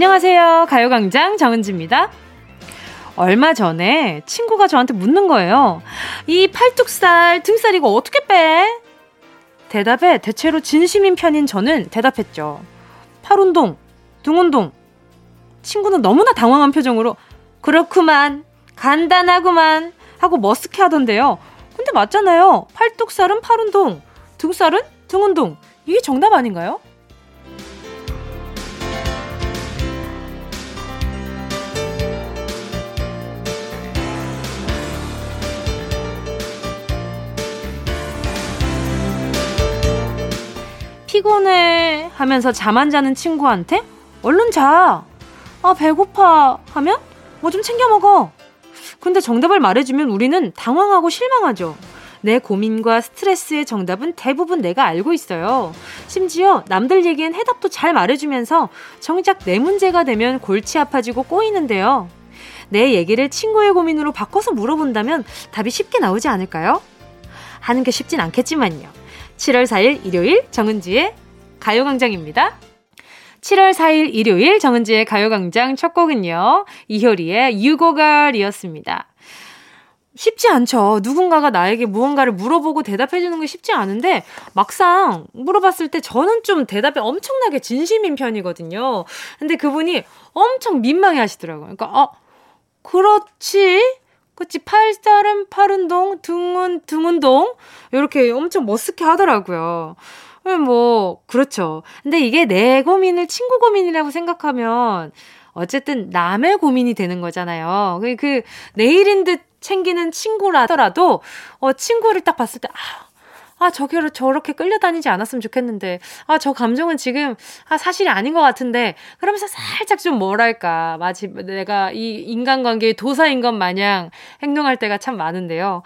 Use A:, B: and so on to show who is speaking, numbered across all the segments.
A: 안녕하세요. 가요광장 정은지입니다. 얼마 전에 친구가 저한테 묻는 거예요. 이 팔뚝살, 등살 이거 어떻게 빼? 대답에 대체로 진심인 편인 저는 대답했죠. 팔 운동, 등 운동. 친구는 너무나 당황한 표정으로 그렇구만, 간단하구만 하고 머쓱해 하던데요. 근데 맞잖아요. 팔뚝살은 팔 운동, 등살은 등 운동. 이게 정답 아닌가요? 피곤해 하면서 잠 안 자는 친구한테 얼른 자. 아, 배고파 하면 뭐 좀 챙겨 먹어. 근데 정답을 말해주면 우리는 당황하고 실망하죠. 내 고민과 스트레스의 정답은 대부분 내가 알고 있어요. 심지어 남들 얘기엔 해답도 잘 말해주면서 정작 내 문제가 되면 골치 아파지고 꼬이는데요. 내 얘기를 친구의 고민으로 바꿔서 물어본다면 답이 쉽게 나오지 않을까요? 하는 게 쉽진 않겠지만요. 7월 4일 일요일 정은지의 가요광장입니다. 7월 4일 일요일 정은지의 가요광장 첫 곡은요. 이효리의 유고걸이었습니다. 쉽지 않죠. 누군가가 나에게 무언가를 물어보고 대답해주는 게 쉽지 않은데, 막상 물어봤을 때 저는 좀 대답에 엄청나게 진심인 편이거든요. 근데 그분이 엄청 민망해 하시더라고요. 그러니까, 어, 그렇지? 그치, 팔자은 팔운동, 등은 등운동, 이렇게 엄청 머쓱해 하더라고요. 뭐, 그렇죠. 근데 이게 내 고민을 친구 고민이라고 생각하면, 어쨌든 남의 고민이 되는 거잖아요. 그, 그, 내일인 듯 챙기는 친구라더라도, 어, 친구를 딱 봤을 때, 아, 아, 저기를 저렇게 끌려다니지 않았으면 좋겠는데, 아, 저 감정은 지금, 아, 사실이 아닌 것 같은데, 그러면서 살짝 좀 뭐랄까, 마치 내가 이 인간관계의 도사인 것 마냥 행동할 때가 참 많은데요.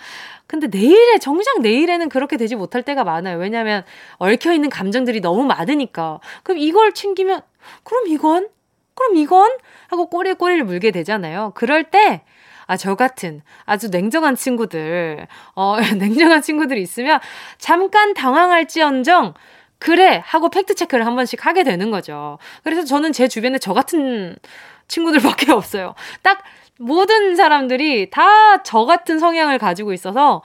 A: 근데 내일에, 정작 내일에는 그렇게 되지 못할 때가 많아요. 왜냐면, 얽혀있는 감정들이 너무 많으니까. 그럼 이걸 챙기면, 그럼 이건? 그럼 이건? 하고 꼬리에 꼬리를 물게 되잖아요. 그럴 때, 아, 저 같은 아주 냉정한 친구들, 어, 냉정한 친구들이 있으면 잠깐 당황할지언정, 그래! 하고 팩트체크를 한 번씩 하게 되는 거죠. 그래서 저는 제 주변에 저 같은 친구들밖에 없어요. 딱 모든 사람들이 다 저 같은 성향을 가지고 있어서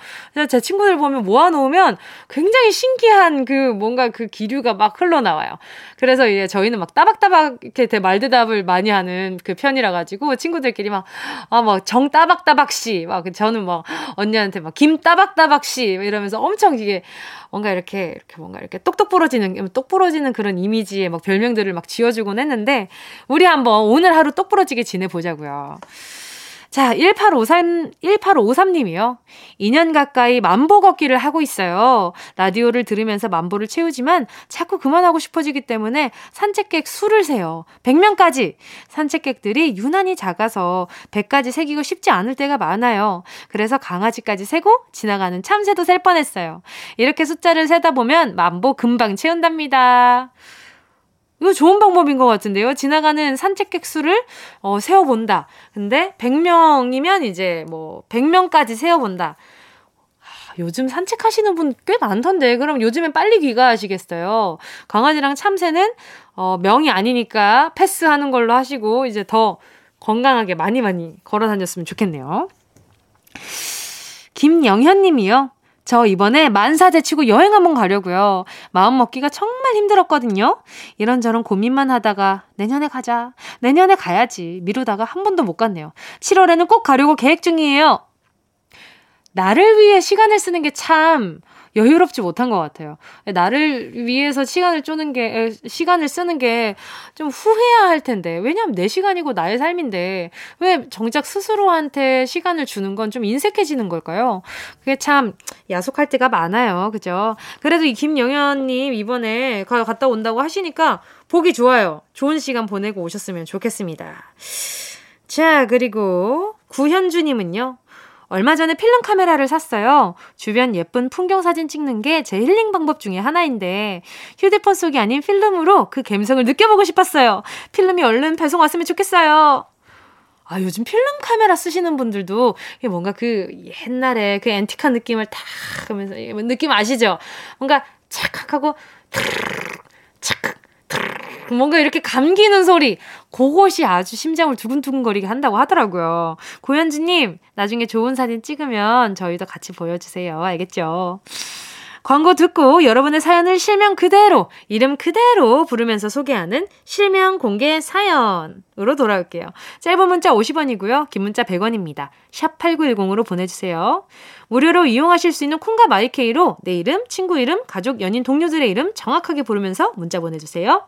A: 제 친구들 보면 모아놓으면 굉장히 신기한 그 뭔가 그 기류가 막 흘러나와요. 그래서 이제 저희는 막 따박따박 이렇게 말대답을 많이 하는 그 편이라 가지고 친구들끼리 막 아 막 정 따박따박 씨 막 저는 막 언니한테 막 김 따박따박 씨 이러면서 엄청 이게 뭔가 이렇게 이렇게 뭔가 이렇게 똑똑 부러지는 똑 부러지는 그런 이미지의 막 별명들을 막 지어주곤 했는데 우리 한번 오늘 하루 똑 부러지게 지내보자고요. 자, 1853, 1853님이요. 2년 가까이 만보 걷기를 하고 있어요. 라디오를 들으면서 만보를 채우지만 자꾸 그만하고 싶어지기 때문에 산책객 수를 세요. 100명까지! 산책객들이 유난히 작아서 100까지 세기고 쉽지 않을 때가 많아요. 그래서 강아지까지 세고 지나가는 참새도 셀 뻔했어요. 이렇게 숫자를 세다 보면 만보 금방 채운답니다. 이거 좋은 방법인 것 같은데요. 지나가는 산책객 수를 어, 세어본다. 근데 100명이면 이제 뭐 100명까지 세어본다. 아, 요즘 산책하시는 분 꽤 많던데 그럼 요즘엔 빨리 귀가하시겠어요. 강아지랑 참새는 어, 명이 아니니까 패스하는 걸로 하시고 이제 더 건강하게 많이 많이 걸어 다녔으면 좋겠네요. 김영현 님이요. 저 이번에 만사 제 치고 여행 한번 가려고요. 마음 먹기가 정말 힘들었거든요. 이런저런 고민만 하다가 내년에 가자. 내년에 가야지. 미루다가 한 번도 못 갔네요. 7월에는 꼭 가려고 계획 중이에요. 나를 위해 시간을 쓰는 게 참 여유롭지 못한 것 같아요. 나를 위해서 시간을 쪼는 게, 시간을 쓰는 게 좀 후회해야 할 텐데. 왜냐면 내 시간이고 나의 삶인데, 왜 정작 스스로한테 시간을 주는 건 좀 인색해지는 걸까요? 그게 참 야속할 때가 많아요. 그죠? 그래도 이 김영현님 이번에 갔다 온다고 하시니까 보기 좋아요. 좋은 시간 보내고 오셨으면 좋겠습니다. 자, 그리고 구현주님은요. 얼마 전에 필름 카메라를 샀어요. 주변 예쁜 풍경 사진 찍는 게 제 힐링 방법 중에 하나인데 휴대폰 속이 아닌 필름으로 그 감성을 느껴보고 싶었어요. 필름이 얼른 배송 왔으면 좋겠어요. 아, 요즘 필름 카메라 쓰시는 분들도 뭔가 그 옛날에 그 앤틱한 느낌을 탁 하면서 느낌 아시죠? 뭔가 착각하고 착각 뭔가 이렇게 감기는 소리. 그것이 아주 심장을 두근두근거리게 한다고 하더라고요. 고현지님, 나중에 좋은 사진 찍으면 저희도 같이 보여주세요. 알겠죠? 광고 듣고 여러분의 사연을 실명 그대로, 이름 그대로 부르면서 소개하는 실명 공개 사연으로 돌아올게요. 짧은 문자 50원이고요. 긴 문자 100원입니다. 샵 8910으로 보내주세요. 무료로 이용하실 수 있는 콩과 마이케이로 내 이름, 친구 이름, 가족, 연인, 동료들의 이름 정확하게 부르면서 문자 보내주세요.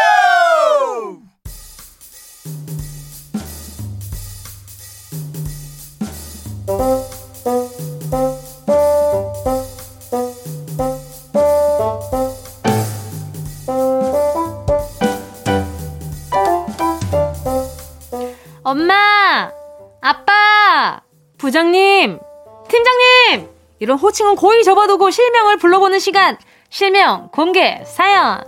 A: 부장님! 팀장님! 이런 호칭은 고이 접어두고 실명을 불러보는 시간! 실명 공개 사연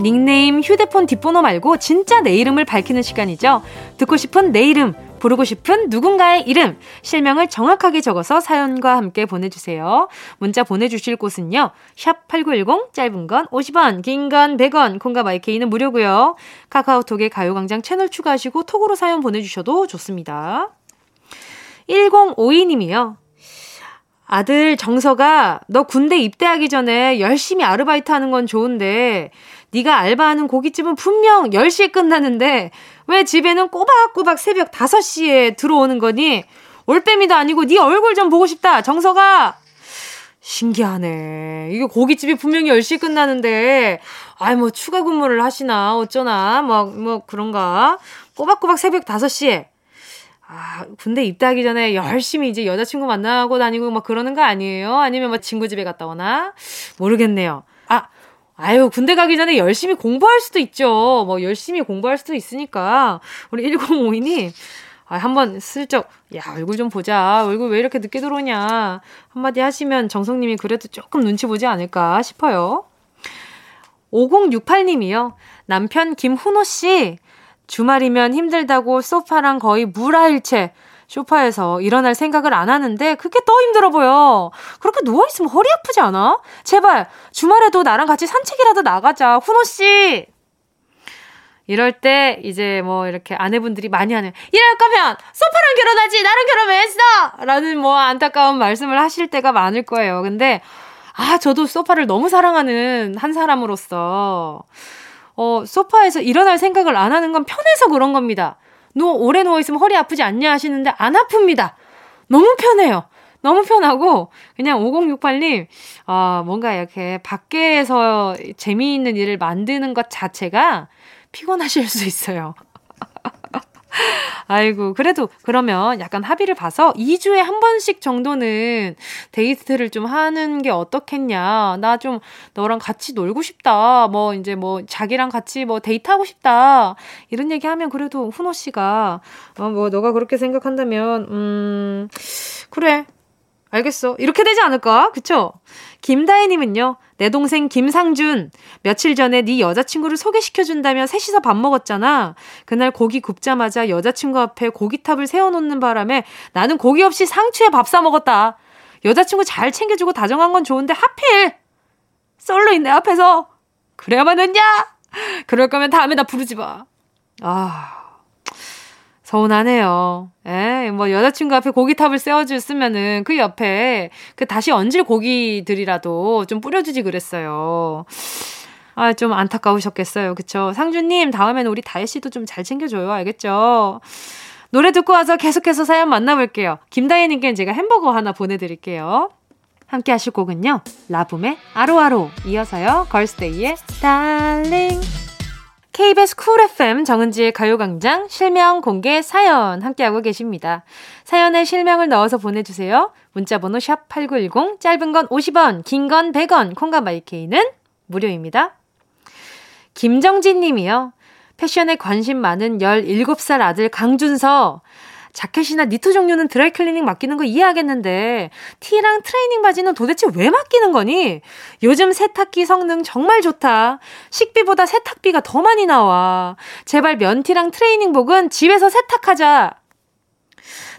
A: 닉네임 휴대폰 뒷번호 말고 진짜 내 이름을 밝히는 시간이죠. 듣고 싶은 내 이름, 부르고 싶은 누군가의 이름, 실명을 정확하게 적어서 사연과 함께 보내주세요. 문자 보내주실 곳은요. 샵 8910, 짧은 건 50원, 긴 건 100원, 콩과 마이케이는 무료고요. 카카오톡에 가요광장 채널 추가하시고 톡으로 사연 보내주셔도 좋습니다. 1052님이요. 아들 정서가 너 군대 입대하기 전에 열심히 아르바이트 하는 건 좋은데 네가 알바하는 고깃집은 분명 10시에 끝나는데 왜 집에는 꼬박꼬박 새벽 5시에 들어오는 거니? 올빼미도 아니고 네 얼굴 좀 보고 싶다. 정서가 신기하네. 이게 고깃집이 분명히 10시에 끝나는데 아이 뭐 추가 근무를 하시나 어쩌나 뭐뭐 뭐 그런가. 꼬박꼬박 새벽 5시에 아, 군대 입대하기 전에 열심히 이제 여자친구 만나고 다니고 막 그러는 거 아니에요? 아니면 뭐 친구 집에 갔다 오나? 모르겠네요. 아, 아유, 군대 가기 전에 열심히 공부할 수도 있죠. 뭐 열심히 공부할 수도 있으니까. 우리 1052님, 아, 한번 슬쩍, 야, 얼굴 좀 보자. 얼굴 왜 이렇게 늦게 들어오냐. 한마디 하시면 정성님이 그래도 조금 눈치 보지 않을까 싶어요. 5068님이요. 남편 김훈호 씨, 주말이면 힘들다고 소파랑 거의 물화일체 쇼파에서 일어날 생각을 안 하는데 그게 더 힘들어 보여. 그렇게 누워있으면 허리 아프지 않아? 제발 주말에도 나랑 같이 산책이라도 나가자. 훈호 씨. 이럴 때 이제 뭐 이렇게 아내분들이 많이 하는 이럴 거면 소파랑 결혼하지 나랑 결혼 왜 했어? 라는 뭐 안타까운 말씀을 하실 때가 많을 거예요. 근데 아 저도 소파를 너무 사랑하는 한 사람으로서 어, 소파에서 일어날 생각을 안 하는 건 편해서 그런 겁니다. 누워, 오래 누워있으면 허리 아프지 않냐 하시는데 안 아픕니다. 너무 편해요. 너무 편하고, 그냥 5068님, 어, 뭔가 이렇게 밖에서 재미있는 일을 만드는 것 자체가 피곤하실 수 있어요. 아이고, 그래도 그러면 약간 합의를 봐서 2주에 한 번씩 정도는 데이트를 좀 하는 게 어떻겠냐. 나 좀 너랑 같이 놀고 싶다. 뭐, 이제 뭐, 자기랑 같이 뭐 데이트하고 싶다. 이런 얘기 하면 그래도 훈호 씨가, 어, 뭐, 너가 그렇게 생각한다면, 음, 그래. 알겠어. 이렇게 되지 않을까? 그쵸? 김다혜님은요, 내 동생 김상준, 며칠 전에 네 여자친구를 소개시켜준다며 셋이서 밥 먹었잖아. 그날 고기 굽자마자 여자친구 앞에 고기탑을 세워놓는 바람에 나는 고기 없이 상추에 밥 사 먹었다. 여자친구 잘 챙겨주고 다정한 건 좋은데 하필! 솔로인 내 앞에서! 그래야만 했냐? 그럴 거면 다음에 나 부르지 마. 아. 서운하네요. 에, 뭐 여자친구 앞에 고기탑을 세워줬으면은 그 옆에 그 다시 얹을 고기들이라도 좀 뿌려주지 그랬어요. 아, 좀 안타까우셨겠어요. 그쵸? 상주님, 다음에는 우리 다혜 씨도 좀 잘 챙겨줘요. 알겠죠? 노래 듣고 와서 계속해서 사연 만나볼게요. 김다혜님께 제가 햄버거 하나 보내드릴게요. 함께 하실 곡은요. 라붐의 아로아로 이어서요. 걸스데이의 Darling KBS 쿨 FM 정은지의 가요광장 실명 공개 사연 함께하고 계십니다. 사연에 실명을 넣어서 보내주세요. 문자번호 샵 8910, 짧은 건 50원, 긴 건 100원, 콩과 마이케이는 무료입니다. 김정진 님이요. 패션에 관심 많은 17살 아들 강준서. 자켓이나 니트 종류는 드라이클리닝 맡기는 거 이해하겠는데 티랑 트레이닝 바지는 도대체 왜 맡기는 거니? 요즘 세탁기 성능 정말 좋다. 식비보다 세탁비가 더 많이 나와. 제발 면티랑 트레이닝복은 집에서 세탁하자.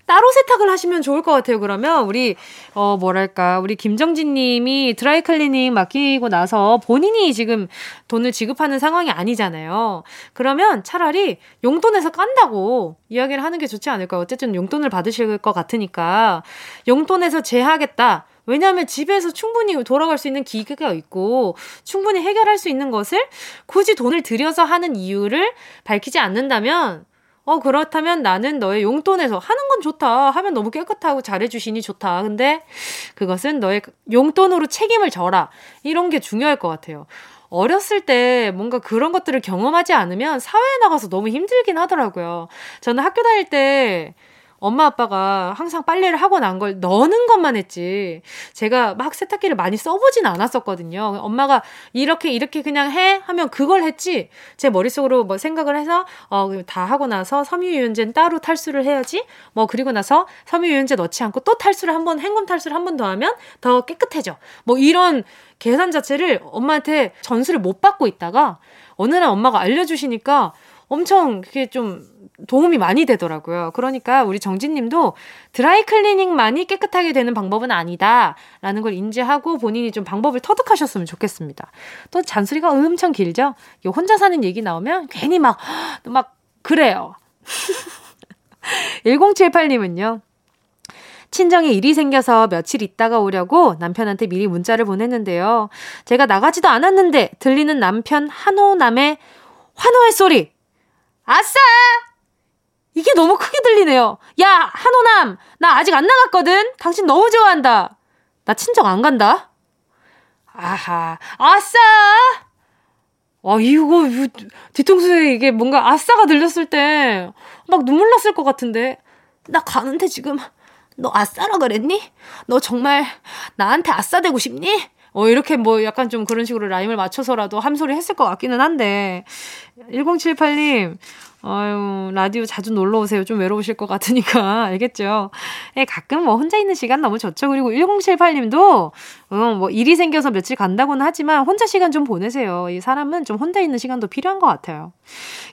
A: 따로 세탁을 하시면 좋을 것 같아요. 그러면 우리 어 뭐랄까 우리 김정진 님이 드라이 클리닝 맡기고 나서 본인이 지금 돈을 지급하는 상황이 아니잖아요. 그러면 차라리 용돈에서 깐다고 이야기를 하는 게 좋지 않을까요? 어쨌든 용돈을 받으실 것 같으니까 용돈에서 제하겠다. 왜냐하면 집에서 충분히 돌아갈 수 있는 기계가 있고 충분히 해결할 수 있는 것을 굳이 돈을 들여서 하는 이유를 밝히지 않는다면 어, 그렇다면 나는 너의 용돈에서 하는 건 좋다. 하면 너무 깨끗하고 잘해주시니 좋다. 근데 그것은 너의 용돈으로 책임을 져라. 이런 게 중요할 것 같아요. 어렸을 때 뭔가 그런 것들을 경험하지 않으면 사회에 나가서 너무 힘들긴 하더라고요. 저는 학교 다닐 때 엄마 아빠가 항상 빨래를 하고 난 걸 넣는 것만 했지. 제가 막 세탁기를 많이 써보진 않았었거든요. 엄마가 이렇게 이렇게 그냥 해 하면 그걸 했지. 제 머릿속으로 뭐 생각을 해서 어다 하고 나서 섬유유연제는 따로 탈수를 해야지. 뭐 그리고 나서 섬유유연제 넣지 않고 또 탈수를 한번 헹굼 탈수를 한 번 더 하면 더 깨끗해져. 뭐 이런 계산 자체를 엄마한테 전수를 못 받고 있다가 어느 날 엄마가 알려주시니까 엄청 그게 좀 도움이 많이 되더라고요. 그러니까 우리 정진님도 드라이 클리닝만이 깨끗하게 되는 방법은 아니다라는 걸 인지하고 본인이 좀 방법을 터득하셨으면 좋겠습니다. 또 잔소리가 엄청 길죠? 혼자 사는 얘기 나오면 괜히 막, 막, 그래요. 1078님은요. 친정에 일이 생겨서 며칠 있다가 오려고 남편한테 미리 문자를 보냈는데요. 제가 나가지도 않았는데 들리는 남편 한호남의 환호의 소리. 아싸! 이게 너무 크게 들리네요. 야, 한호남! 나 아직 안 나갔거든? 당신 너무 좋아한다. 나 친정 안 간다. 아하, 아싸! 아, 이거, 이거 뒤통수에 이게 뭔가 아싸가 들렸을 때 막 눈물 났을 것 같은데. 나 가는데 지금 너 아싸라 그랬니? 너 정말 나한테 아싸 되고 싶니? 어, 이렇게 뭐 약간 좀 그런 식으로 라임을 맞춰서라도 함소리 했을 것 같기는 한데. 1078님, 아유, 라디오 자주 놀러 오세요. 좀 외로우실 것 같으니까. 알겠죠? 예, 가끔 뭐 혼자 있는 시간 너무 좋죠. 그리고 1078님도, 음, 뭐 일이 생겨서 며칠 간다고는 하지만 혼자 시간 좀 보내세요. 이 사람은 좀 혼자 있는 시간도 필요한 것 같아요.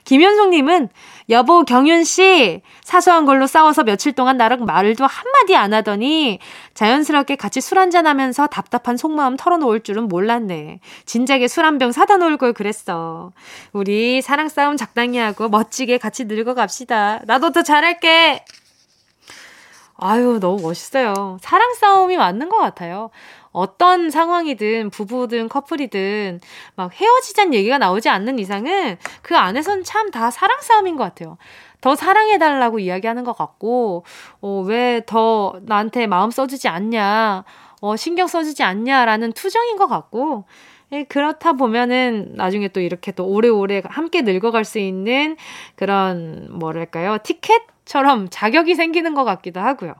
A: 김현숙님은, 여보, 경윤 씨, 사소한 걸로 싸워서 며칠 동안 나랑 말도 한마디 안 하더니 자연스럽게 같이 술 한잔 하면서 답답한 속마음 털어놓을 줄은 몰랐네. 진작에 술 한 병 사다 놓을 걸 그랬어. 우리 사랑 싸움 적당히 하고 멋지게 같이 늙어갑시다. 나도 더 잘할게. 아유, 너무 멋있어요. 사랑 싸움이 맞는 것 같아요. 어떤 상황이든 부부든 커플이든 막 헤어지자는 얘기가 나오지 않는 이상은 그 안에선 참 다 사랑 싸움인 것 같아요. 더 사랑해달라고 이야기하는 것 같고, 어, 왜 더 나한테 마음 써주지 않냐, 어, 신경 써주지 않냐라는 투정인 것 같고, 예, 그렇다 보면은 나중에 또 이렇게 또 오래오래 함께 늙어갈 수 있는 그런, 뭐랄까요, 티켓처럼 자격이 생기는 것 같기도 하고요.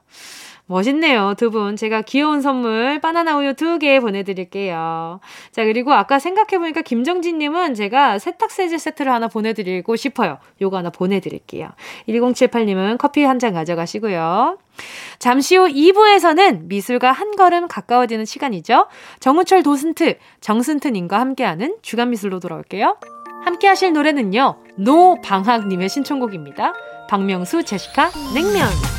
A: 멋있네요, 두 분. 제가 귀여운 선물 바나나 우유 두 개 보내드릴게요. 자, 그리고 아까 생각해보니까 김정진님은 제가 세탁세제 세트를 하나 보내드리고 싶어요. 요거 하나 보내드릴게요. 1078님은 커피 한 잔 가져가시고요. 잠시 후 2부에서는 미술과 한 걸음 가까워지는 시간이죠. 정우철 도슨트, 정슨트님과 함께하는 주간미술로 돌아올게요. 함께 하실 노래는요, 노방학님의 신청곡입니다. 박명수, 제시카, 냉면.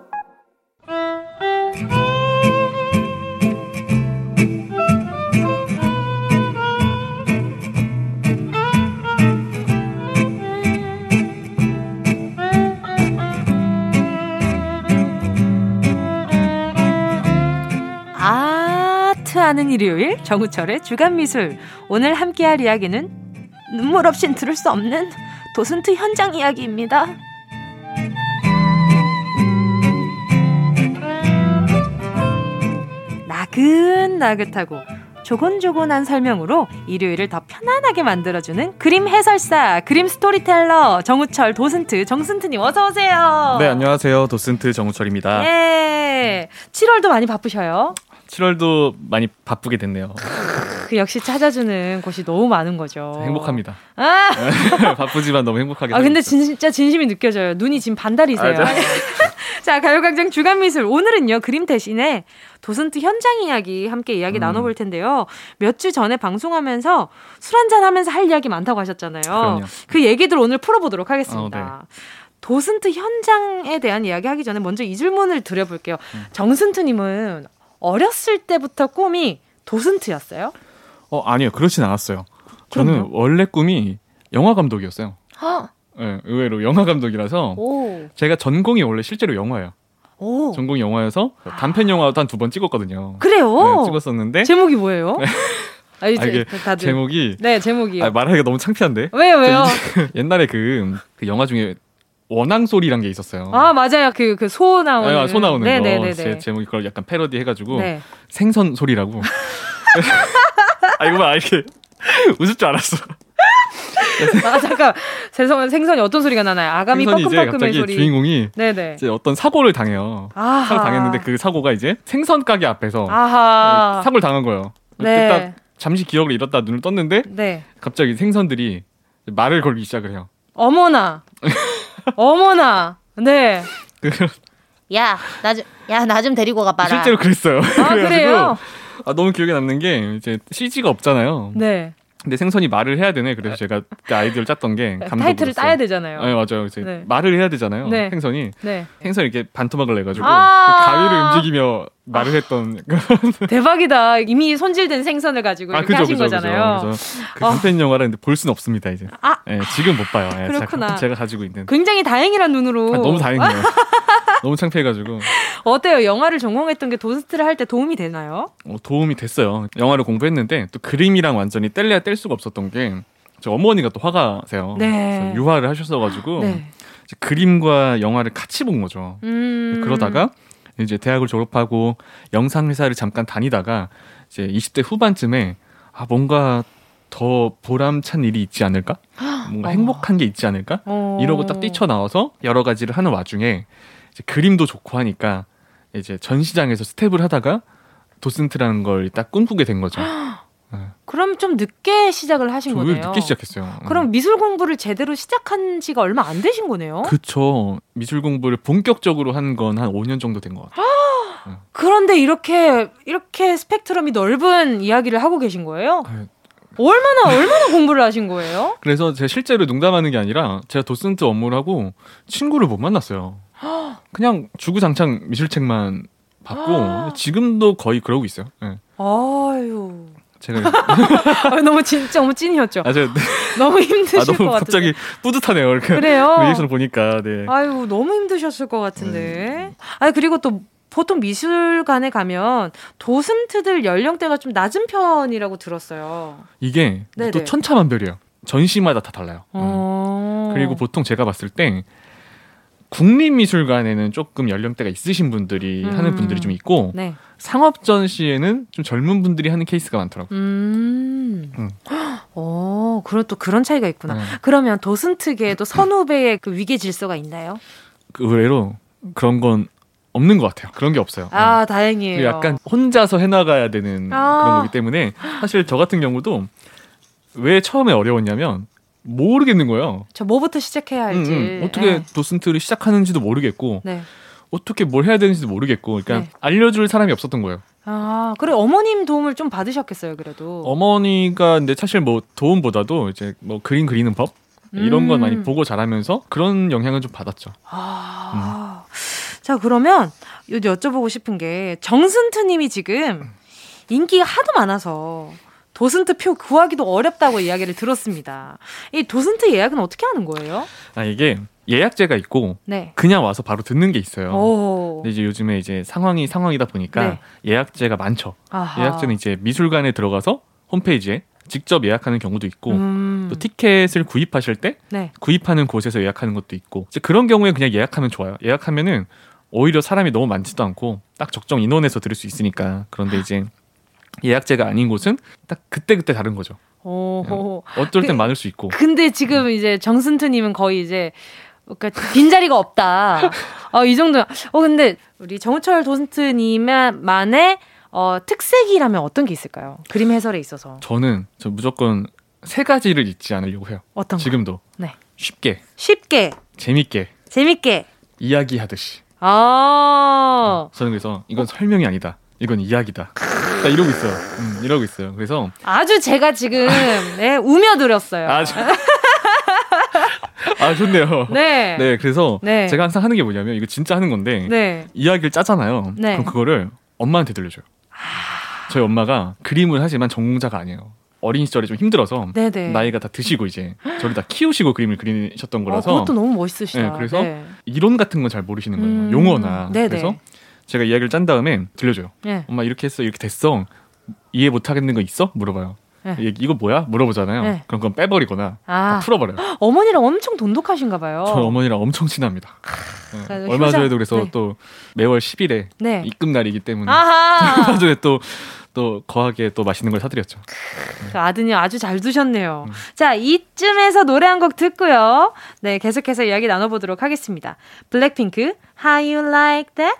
A: 사는 일요일 정우철의 주간미술 오늘 함께할 이야기는 눈물 없인 들을 수 없는 도슨트 현장 이야기입니다. 나긋나긋하고 조곤조곤한 설명으로 일요일을 더 편안하게 만들어주는 그림 해설사, 그림 스토리텔러 정우철 도슨트 정슨트님 어서 오세요.
B: 네 안녕하세요 도슨트 정우철입니다.
A: 예. 7월도 많이 바쁘셔요.
B: 7월도 많이 바쁘게 됐네요.
A: 그 역시 찾아주는 곳이 너무 많은 거죠.
B: 행복합니다.
A: 아,
B: 바쁘지만 너무 행복하게.
A: 아 근데
B: 있어요.
A: 진짜 진심이 느껴져요. 눈이 지금 반달이세요.
B: 아, 네.
A: 자, 가요광장 주간미술. 오늘은요, 그림 대신에 도슨트 현장 이야기 함께 이야기
B: 음.
A: 나눠볼 텐데요. 몇 주 전에 방송하면서 술 한잔 하면서 할 이야기 많다고 하셨잖아요.
B: 그럼요.
A: 그 얘기들 오늘 풀어보도록 하겠습니다.
B: 어,
A: 도슨트 현장에 대한 이야기 하기 전에 먼저 이 질문을 드려볼게요.
B: 음.
A: 정슨트님은 어렸을 때부터 꿈이 도슨트였어요?
B: 어 아니요 그렇진 않았어요. 저는
A: 그럼요?
B: 원래 꿈이 영화 감독이었어요.
A: 아,
B: 네, 의외로 영화 감독이라서
A: 오,
B: 제가 전공이 원래 실제로 영화예요.
A: 오.
B: 전공이 영화여서 단편 영화도 한 두 번 찍었거든요.
A: 그래요?
B: 네, 찍었었는데
A: 제목이 뭐예요? 아, 이제
B: 아, 이게
A: 다들.
B: 제목이
A: 네, 제목이요.
B: 아, 말하기가 너무 창피한데
A: 왜요, 왜요?
B: 옛날에 그, 그 영화 중에 원앙 소리란 게 있었어요.
A: 아, 맞아요. 그, 그, 소 나오는.
B: 아, 소 나오는
A: 네네네네.
B: 거. 제 제목이 그걸 약간 패러디 해가지고
A: 네.
B: 생선 소리라고. 아 이거 봐 이렇게 웃을 줄 알았어.
A: 아, 잠깐. 생선, 생선이 어떤 소리가 나나요? 아가미 뻐끔뻐끔의 소리.
B: 주인공이
A: 네네.
B: 이제 어떤 사고를 당해요.
A: 아하.
B: 사고 당했는데 그 사고가 이제 생선 가게 앞에서
A: 아하.
B: 사고를 당한 거예요.
A: 네.
B: 딱 잠시 기억을 잃었다 눈을 떴는데
A: 네.
B: 갑자기 생선들이 말을 걸기 시작을 해요.
A: 어머나. 어머나. 네.
B: 그
C: 야, 나 좀, 야, 나 좀 데리고 가봐라.
B: 실제로 그랬어요.
A: 아, 그래요?
B: 아, 너무 기억에 남는 게 이제 CG가 없잖아요.
A: 네.
B: 근데 생선이 말을 해야 되네. 그래서 제가 그때 아이디어를 짰던 게 감독으로서.
A: 타이틀을 따야 되잖아요.
B: 네, 맞아요. 이제
A: 네.
B: 말을 해야 되잖아요.
A: 네.
B: 생선이
A: 네.
B: 생선이 이렇게 반토막을 내가지고
A: 아.
B: 그 가위를 움직이며 말을 했던
A: 대박이다. 이미 손질된 생선을 가지고 이렇게 하신 거잖아요.
B: 그래서 그
A: 어.
B: 영화를 근데 볼 수는 없습니다 이제.
A: 아.
B: 예, 지금 못 봐요. 예,
A: 그렇구나.
B: 제가, 제가 가지고 있는.
A: 굉장히 다행이란 눈으로.
B: 아, 너무 다행이에요. 너무 창피해가지고
A: 어때요? 영화를 전공했던 게 도스트를 할 때 도움이 되나요?
B: 어, 도움이 됐어요. 영화를 공부했는데 또 그림이랑 완전히 뗄래야 뗄 수가 없었던 게. 저 어머니가 또 화가세요.
A: 네.
B: 유화를 하셨어가지고
A: 네.
B: 그림과 영화를 같이 본 거죠.
A: 음.
B: 그러다가 이제 대학을 졸업하고 영상 회사를 잠깐 다니다가 이제 20대 후반쯤에 아 뭔가 더 보람찬 일이 있지 않을까? 뭔가
A: 어.
B: 행복한 게 있지 않을까?
A: 어.
B: 이러고 딱 뛰쳐나와서 여러 가지를 하는 와중에 이제 그림도 좋고 하니까 이제 전시장에서 스텝을 하다가 도슨트라는 걸 딱 꿈꾸게 된 거죠.
A: 그럼 좀 늦게 시작을 하신 거네요.
B: 늦게 시작했어요. 음.
A: 그럼 미술 공부를 제대로 시작한 지가 얼마 안 되신 거네요.
B: 그쵸. 미술 공부를 본격적으로 한 건 한 5년 정도 된 것 같아요.
A: 그런데 이렇게 이렇게 스펙트럼이 넓은 이야기를 하고 계신 거예요?
B: 아,
A: 얼마나 얼마나 공부를 하신 거예요?
B: 그래서 제가 실제로 농담하는 게 아니라 제가 도슨트 업무를 하고 친구를 못 만났어요. 그냥 주구장창 미술책만 받고 지금도 거의 그러고 있어요. 예.
A: 아유,
B: 제가
A: 아, 너무 진짜 너무 찐이었죠.
B: 아 제가
A: 너무 힘드실
B: 아,
A: 것
B: 너무
A: 같은데.
B: 갑자기 뿌듯하네요. 이렇게
A: 그래요?
B: 리액션을 보니까 네.
A: 아유, 너무 힘드셨을 것 같은데. 아 그리고 또 보통 미술관에 가면 도슨트들 연령대가 좀 낮은 편이라고 들었어요.
B: 이게
A: 네네.
B: 또 천차만별이에요. 전시마다 다 달라요. 음.
A: 어.
B: 그리고 보통 제가 봤을 때 국립미술관에는 조금 연령대가 있으신 분들이
A: 음.
B: 하는 분들이 좀 있고
A: 네.
B: 상업 전시에는 좀 젊은 분들이 하는 케이스가 많더라고요.
A: 음.
B: 음.
A: 어, 그런 또 그런 차이가 있구나.
B: 네.
A: 그러면 도슨트계에도 선후배의 그 위계 질서가 있나요?
B: 그 의외로 그런 건 없는 것 같아요. 그런 게 없어요.
A: 아,
B: 네.
A: 다행이에요.
B: 약간 혼자서 해나가야 되는
A: 아.
B: 그런 거기 때문에 사실 저 같은 경우도 왜 처음에 어려웠냐면 모르겠는 거예요.
A: 저 뭐부터 시작해야
B: 음,
A: 할지.
B: 음. 어떻게
A: 네.
B: 도슨트를 시작하는지도 모르겠고
A: 네.
B: 어떻게 뭘 해야 되는지도 모르겠고 그러니까
A: 네.
B: 알려줄 사람이 없었던 거예요.
A: 아, 그래 어머님 도움을 좀 받으셨겠어요, 그래도.
B: 어머니가 근데 사실 뭐 도움보다도 이제 뭐 그림 그리는 법 이런 건
A: 음.
B: 많이 보고 자라면서 그런 영향을 좀 받았죠.
A: 아. 자, 그러면 요 여쭤보고 싶은 게 정슨트님이 지금 인기가 하도 많아서 도슨트 표 구하기도 어렵다고 이야기를 들었습니다. 이 도슨트 예약은 어떻게 하는 거예요?
B: 아 이게 예약제가 있고
A: 네.
B: 그냥 와서 바로 듣는 게 있어요.
A: 오.
B: 근데 이제 요즘에 이제 상황이 상황이다 보니까
A: 네.
B: 예약제가 많죠.
A: 아하.
B: 예약제는 이제 미술관에 들어가서 홈페이지에 직접 예약하는 경우도 있고
A: 음.
B: 또 티켓을 구입하실 때
A: 네.
B: 구입하는 곳에서 예약하는 것도 있고 이제 그런 경우에 그냥 예약하면 좋아요. 예약하면은 오히려 사람이 너무 많지도 않고 딱 적정 인원에서 들을 수 있으니까 그런데 이제 예약제가 아닌 곳은 딱 그때 그때 다른 거죠.
A: 오.
B: 어떨 땐
A: 그-
B: 많을 수 있고.
A: 근데 지금 이제 정순투님은 거의 이제 그러니까 빈자리가 없다. 어, 이 정도. 어, 근데 우리 정우철 도슨트님만의 어, 특색이라면 어떤 게 있을까요? 그림 해설에 있어서.
B: 저는 저 무조건 세 가지를 잊지 않으려고 해요.
A: 어떤 거?
B: 지금도
A: 네.
B: 쉽게
A: 쉽게,
B: 재밌게
A: 재밌게.
B: 이야기하듯이.
A: 아,
B: 저는 그래서 이건 설명이 아니다. 이건 이야기다. 딱 이러고 있어요. 음, 이러고 있어요. 그래서
A: 아주 제가 지금 네, 우며들었어요.
B: 아, 저- 아 좋네요.
A: 네.
B: 네, 그래서
A: 네.
B: 제가 항상 하는 게 뭐냐면 이거 진짜 하는 건데
A: 네.
B: 이야기를 짜잖아요.
A: 네.
B: 그럼 그거를 엄마한테 들려줘요. 저희 엄마가 그림을 하지만 전공자가 아니에요. 어린 시절에 좀 힘들어서
A: 네네.
B: 나이가 다 드시고 이제 저를 다 키우시고 그림을 그리셨던
A: 어,
B: 거라서
A: 그것도 너무 멋있으시다.
B: 네, 그래서
A: 네.
B: 이론 같은 건 잘 모르시는 거예요.
A: 음,
B: 용어나.
A: 네네.
B: 그래서 제가 이야기를 짠 다음에 들려줘요.
A: 네.
B: 엄마 이렇게 했어, 이렇게 됐어. 이해 못 하겠는 거 있어? 물어봐요.
A: 네.
B: 얘- 이거 뭐야? 물어보잖아요.
A: 네.
B: 그럼 그건 빼버리거나
A: 아.
B: 다 풀어버려요.
A: 어머니랑 엄청 돈독하신가 봐요.
B: 저 어머니랑 엄청 친합니다. 네. 얼마
A: 효자-
B: 전에도 그래서
A: 네.
B: 또 매월 10일에
A: 네.
B: 입금 날이기 때문에. 얼마 전에 또, 또 거하게 또 맛있는 걸 사드렸죠.
A: 그 아드님 아주 잘 두셨네요.
B: 음.
A: 자, 이쯤에서 노래 한 곡 듣고요. 네, 계속해서 이야기 나눠보도록 하겠습니다. 블랙핑크, How You Like That?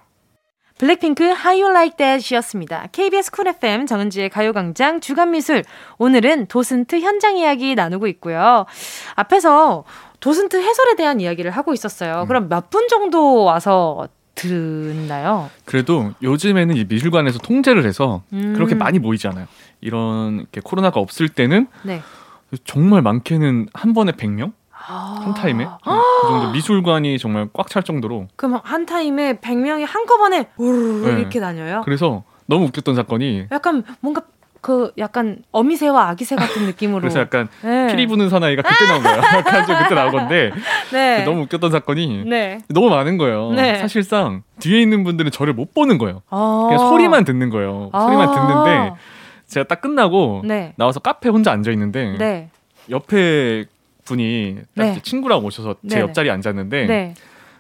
A: 블랙핑크 How You Like That이었습니다. KBS 쿨 FM 정은지의 가요광장 주간미술. 오늘은 도슨트 현장 이야기 나누고 있고요. 앞에서 도슨트 해설에 대한 이야기를 하고
B: 음.
A: 있었어요. 그럼 몇 분 정도 와서 듣나요?
B: 그래도 요즘에는 이 미술관에서 통제를 해서
A: 음.
B: 그렇게 많이 모이지 않아요. 이런 이렇게 코로나가 없을 때는
A: 네.
B: 정말 많게는 한 번에 100명? 한
A: 아.
B: 타임에? 그 정도 미술관이 정말 꽉 찰 정도로
A: 그럼 한 타임에 100명이 한꺼번에 우르르
B: 네.
A: 이렇게 다녀요?
B: 그래서 너무 웃겼던 사건이
A: 약간 뭔가 그 약간 어미새와 아기새 같은 느낌으로.
B: 그래서 약간
A: 네.
B: 피리 부는 사나이가 그때 나온 거예요. 약간 좀 그때 나온 건데
A: 네.
B: 너무 웃겼던 사건이
A: 네.
B: 너무 많은 거예요.
A: 네.
B: 사실상 뒤에 있는 분들은 저를 못 보는 거예요.
A: 어.
B: 그냥 소리만 듣는 거예요.
A: 아.
B: 소리만 듣는데 제가 딱 끝나고
A: 네.
B: 나와서 카페 혼자 앉아 있는데
A: 네.
B: 옆에 분이 딱
A: 네.
B: 친구랑 오셔서 제
A: 네네.
B: 옆자리에 앉았는데
A: 네.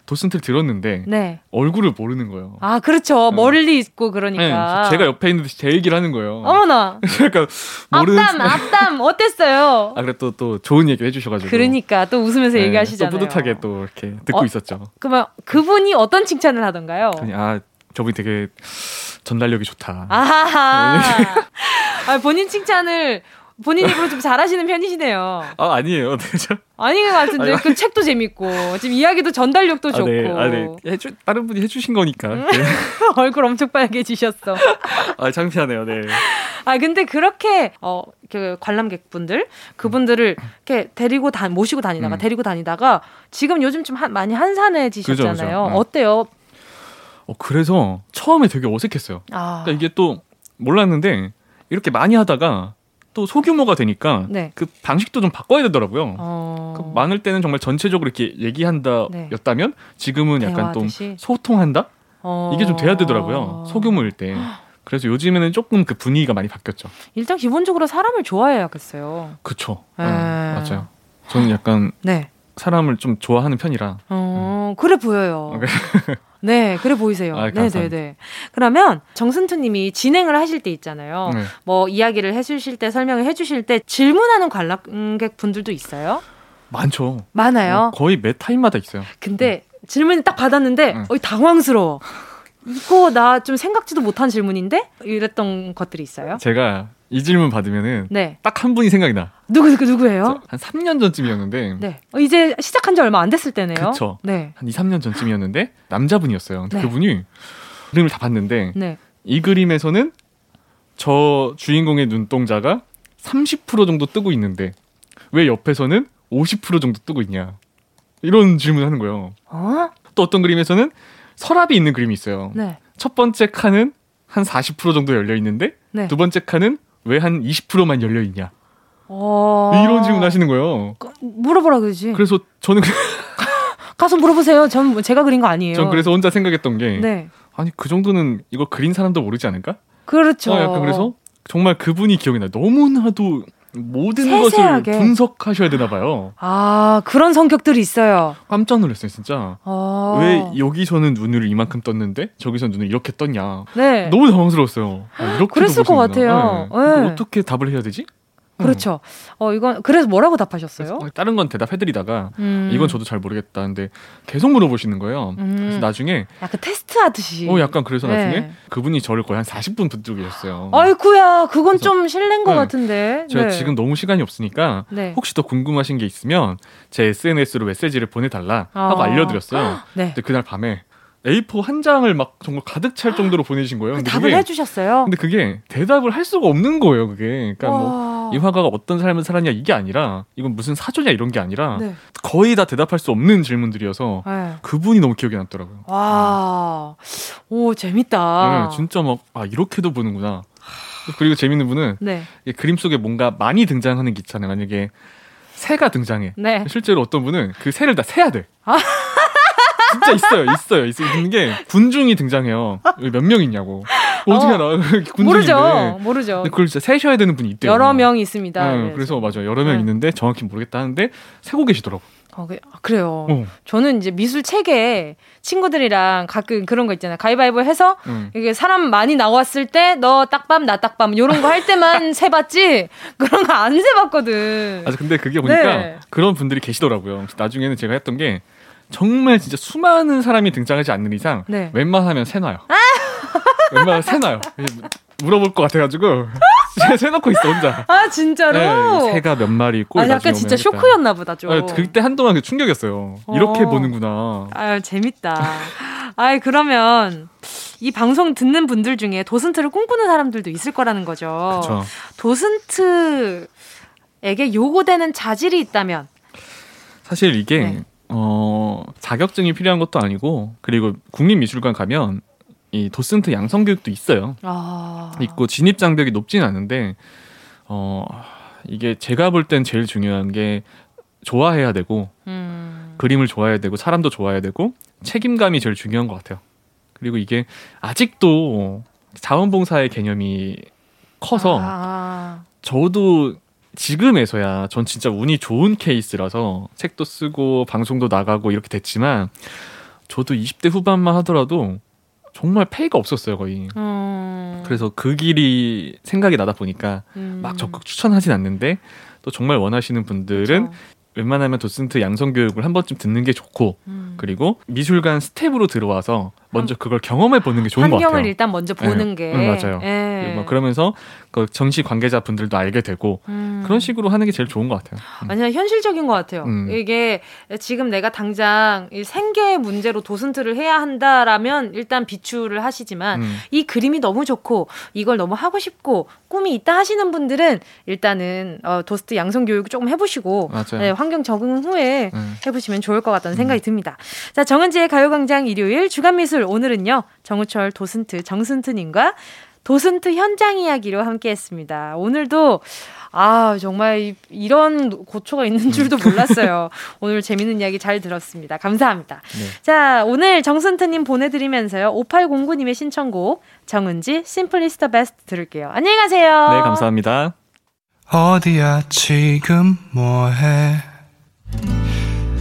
B: 도슨트를 들었는데
A: 네.
B: 얼굴을 모르는 거예요.
A: 아, 그렇죠.
B: 네.
A: 멀리 있고
B: 네,
A: 그러니까.
B: 제가 옆에 있는데 제 얘기를 하는 거예요.
A: 어머나.
B: 그러니까 모르는
A: 앞담, 앞담 어땠어요?
B: 아 그래 또또 좋은 얘기 해주셔가지고
A: 그러니까 또 웃으면서
B: 네,
A: 얘기하시잖아요.
B: 또 뿌듯하게 또 이렇게 듣고
A: 어?
B: 있었죠.
A: 그러면 그분이 어떤 칭찬을 하던가요?
B: 아 저분이 되게 전달력이 좋다.
A: 아하하.
B: 네.
A: 아, 본인 칭찬을 본인 입으로 좀 잘하시는 편이시네요.
B: 아 아니에요. 네, 저-
A: 아닌 것 같은데
B: 아니,
A: 그 책도 재밌고 지금 이야기도 전달력도
B: 아,
A: 좋고
B: 네, 아, 네. 해주, 다른 분이 해주신 거니까. 네.
A: 얼굴 엄청 빨개지셨어.
B: 아 창피하네요. 네.
A: 아 근데 그렇게 어 그 관람객분들 그분들을 이렇게 데리고 다 모시고 다니다가
B: 음.
A: 데리고 다니다가 지금 요즘 좀 한, 많이 한산해지셨잖아요.
B: 그죠, 그죠. 어.
A: 어때요?
B: 어 그래서 처음에 되게 어색했어요.
A: 아
B: 그러니까 이게 또 몰랐는데 이렇게 많이 하다가 또 소규모가 되니까
A: 네.
B: 그 방식도 좀 바꿔야 되더라고요.
A: 어...
B: 그 많을 때는 정말 전체적으로 이렇게 얘기한다
A: 네.
B: 였다면 지금은 약간 좀? 소통한다
A: 어...
B: 이게 좀 돼야 되더라고요. 소규모일 때. 그래서 요즘에는 조금 그 분위기가 많이 바뀌었죠.
A: 일단 기본적으로 사람을 좋아해야겠어요.
B: 그쵸.
A: 에.
B: 네, 맞아요. 저는 약간
A: 네.
B: 사람을 좀 좋아하는 편이라.
A: 어, 그래 보여요. 네, 그래 보이세요.
B: 아,
A: 네, 네. 네. 그러면 정순투님이 진행을 하실 때 있잖아요.
B: 네.
A: 뭐 이야기를 해주실 때 설명을 해주실 때 질문하는 관람객 분들도 있어요.
B: 많죠.
A: 많아요.
B: 어, 거의 매 타임마다 있어요.
A: 근데 질문을 딱 받았는데
B: 응.
A: 어, 당황스러워. 이거 나 좀 생각지도 못한 질문인데 이랬던 것들이 있어요.
B: 제가 이 질문 받으면은
A: 네,
B: 딱 한 분이 생각이 나.
A: 누구 누구 누구예요?
B: 한 3년 전쯤이었는데
A: 네, 어, 이제 시작한 지 얼마 안 됐을 때네요.
B: 그쵸.
A: 네,
B: 한 2, 3년 전쯤이었는데 남자분이었어요.
A: 네.
B: 그분이 그림을 다 봤는데
A: 네.
B: 이 그림에서는 저 주인공의 눈동자가 30% 정도 뜨고 있는데 왜 옆에서는 50% 정도 뜨고 있냐 이런 질문을 하는 거예요.
A: 어?
B: 또 어떤 그림에서는 서랍이 있는 그림이 있어요.
A: 네,
B: 첫 번째 칸은 한 40% 정도 열려 있는데
A: 네.
B: 두 번째 칸은 왜 한 20%만 열려 있냐
A: 어...
B: 이런 질문 하시는 거예요.
A: 그, 물어보라 그러지.
B: 그래서 저는
A: 가서 물어보세요. 전 제가 그린 거 아니에요.
B: 전 그래서 혼자 생각했던 게
A: 네,
B: 아니 그 정도는 이거 그린 사람도 모르지 않을까?
A: 그렇죠.
B: 어, 약간 그래서 정말 그분이 기억이 나요. 너무나도 모든
A: 세세하게.
B: 것을 분석하셔야 되나 봐요.
A: 아, 그런 성격들이 있어요.
B: 깜짝 놀랐어요, 진짜.
A: 어.
B: 왜 여기서는 눈을 이만큼 떴는데 저기서 눈을 이렇게 떴냐.
A: 네.
B: 너무 당황스러웠어요. 아, 이렇게도
A: 그랬을 것. 같아요.
B: 네.
A: 네.
B: 어떻게 답을 해야 되지?
A: 그렇죠. 어, 이건, 그래서 뭐라고 답하셨어요?
B: 그래서 다른 건 대답해드리다가
A: 음.
B: 이건 저도 잘 모르겠다는데 계속 물어보시는 거예요.
A: 음.
B: 그래서 나중에
A: 약간 테스트 하듯이.
B: 어 약간 그래서
A: 네.
B: 나중에 그분이 저를 거의 한 40분 붙들고 계셨어요.
A: 아이쿠야, 그건 좀 실례인 것
B: 네.
A: 같은데.
B: 제가
A: 네.
B: 지금 너무 시간이 없으니까
A: 네.
B: 혹시 더 궁금하신 게 있으면 제 SNS로 메시지를 보내달라 하고
A: 아.
B: 알려드렸어요.
A: 네.
B: 근데 그날 밤에 A4 한 장을 막 정말 가득 찰 정도로 보내신 거예요. 근데
A: 답을
B: 그게,
A: 해주셨어요.
B: 근데 그게 대답을 할 수가 없는 거예요. 그게 그러니까 뭐
A: 와.
B: 이 화가가 어떤 삶을 살았냐 이게 아니라 이건 무슨 사조냐 이런 게 아니라
A: 네.
B: 거의 다 대답할 수 없는 질문들이어서
A: 네.
B: 그분이 너무 기억에 남더라고요.
A: 와, 오 재밌다.
B: 네, 진짜 막 아 이렇게도 보는구나. 그리고 재밌는 분은
A: 네,
B: 이 그림 속에 뭔가 많이 등장하는 게 있잖아요. 만약에 새가 등장해.
A: 네.
B: 실제로 어떤 분은 그 새를 다 세야 돼.
A: 아.
B: 진짜 있어요, 있어요, 있는 게 군중이 등장해요. 몇 명 있냐고. 어떻게
A: 어.
B: 알아? 군중인데.
A: 모르죠, 모르죠.
B: 그걸 진짜 세셔야 되는 분이 있대요.
A: 여러 명이 있습니다.
B: 네, 그래서 맞아요. 여러 명
A: 네.
B: 있는데 정확히 모르겠다 하는데 세고 계시더라고.
A: 어, 그, 아, 그래요.
B: 어.
A: 저는 이제 미술 책에 친구들이랑 가끔 그런 거 있잖아요. 가위바위보 해서
B: 응.
A: 이게 사람 많이 나왔을 때 너 딱밤 나 딱밤 이런 거 할 때만 세봤지 그런 거 안 세봤거든.
B: 아 근데 그게 보니까
A: 네.
B: 그런 분들이 계시더라고요. 그래서 나중에는 제가 했던 게 정말 진짜 수많은 사람이 등장하지 않는 이상
A: 네.
B: 웬만하면 세놔요. 웬만하면 세놔요. 물어볼 것 같아가지고 세놓고 있어 혼자.
A: 아 진짜로?
B: 네, 새가 몇 마리 있고
A: 아 약간 진짜. 쇼크였나 보다 좀.
B: 아, 그때 한동안 그 충격이었어요. 이렇게
A: 어.
B: 보는구나.
A: 아 재밌다. 아이 그러면 이 방송 듣는 분들 중에 도슨트를 꿈꾸는 사람들도 있을 거라는 거죠.
B: 그렇죠.
A: 도슨트에게 요구되는 자질이 있다면
B: 사실 이게
A: 네.
B: 어, 자격증이 필요한 것도 아니고 그리고 국립미술관 가면 이 도슨트 양성 교육도 있어요.
A: 아
B: 있고 진입 장벽이 높진 않은데 어 이게 제가 볼 땐 제일 중요한 게 좋아해야 되고
A: 음.
B: 그림을 좋아해야 되고 사람도 좋아해야 되고 책임감이 제일 중요한 것 같아요. 그리고 이게 아직도 자원봉사의 개념이 커서
A: 아,
B: 저도 지금에서야 전 진짜 운이 좋은 케이스라서 책도 쓰고 방송도 나가고 이렇게 됐지만 저도 20대 후반만 하더라도 정말 페이가 없었어요 거의.
A: 음.
B: 그래서 그 길이 생각이 나다 보니까
A: 음.
B: 막 적극 추천하진 않는데 또 정말 원하시는 분들은
A: 그쵸.
B: 웬만하면 도슨트 양성 교육을 한 번쯤 듣는 게 좋고
A: 음.
B: 그리고 미술관 스텝으로 들어와서 먼저 그걸 경험해 보는 게 좋은 것
A: 환경을
B: 같아요.
A: 일단 먼저 보는
B: 네.
A: 게
B: 음, 맞아요.
A: 예.
B: 막 그러면서 그 전시 관계자 분들도 알게 되고
A: 음.
B: 그런 식으로 하는 게 제일 좋은 것 같아요. 음.
A: 완전 현실적인 것 같아요.
B: 음.
A: 이게 지금 내가 당장 이 생계의 문제로 도슨트를 해야 한다라면 일단 비추를 하시지만
B: 음.
A: 이 그림이 너무 좋고 이걸 너무 하고 싶고 꿈이 있다 하시는 분들은 일단은 어, 도스트 양성 교육 조금 해보시고. 네, 환경 적응 후에
B: 음.
A: 해보시면 좋을 것 같다는 생각이 듭니다. 자 정은지의 가요광장 일요일 주간 미술 오늘은요 정우철 도슨트 정슨트님과 도슨트 현장 이야기로 함께했습니다. 오늘도 아 정말 이- 이런 고초가 있는 줄도 몰랐어요. 오늘 재밌는 이야기 잘 들었습니다. 감사합니다.
B: 네.
A: 자 오늘 정슨트님 보내드리면서요 5809님의 신청곡 정은지 심플리스터 베스트 들을게요. 안녕히 가세요.
B: 네, 감사합니다.
D: 어디야 지금 뭐해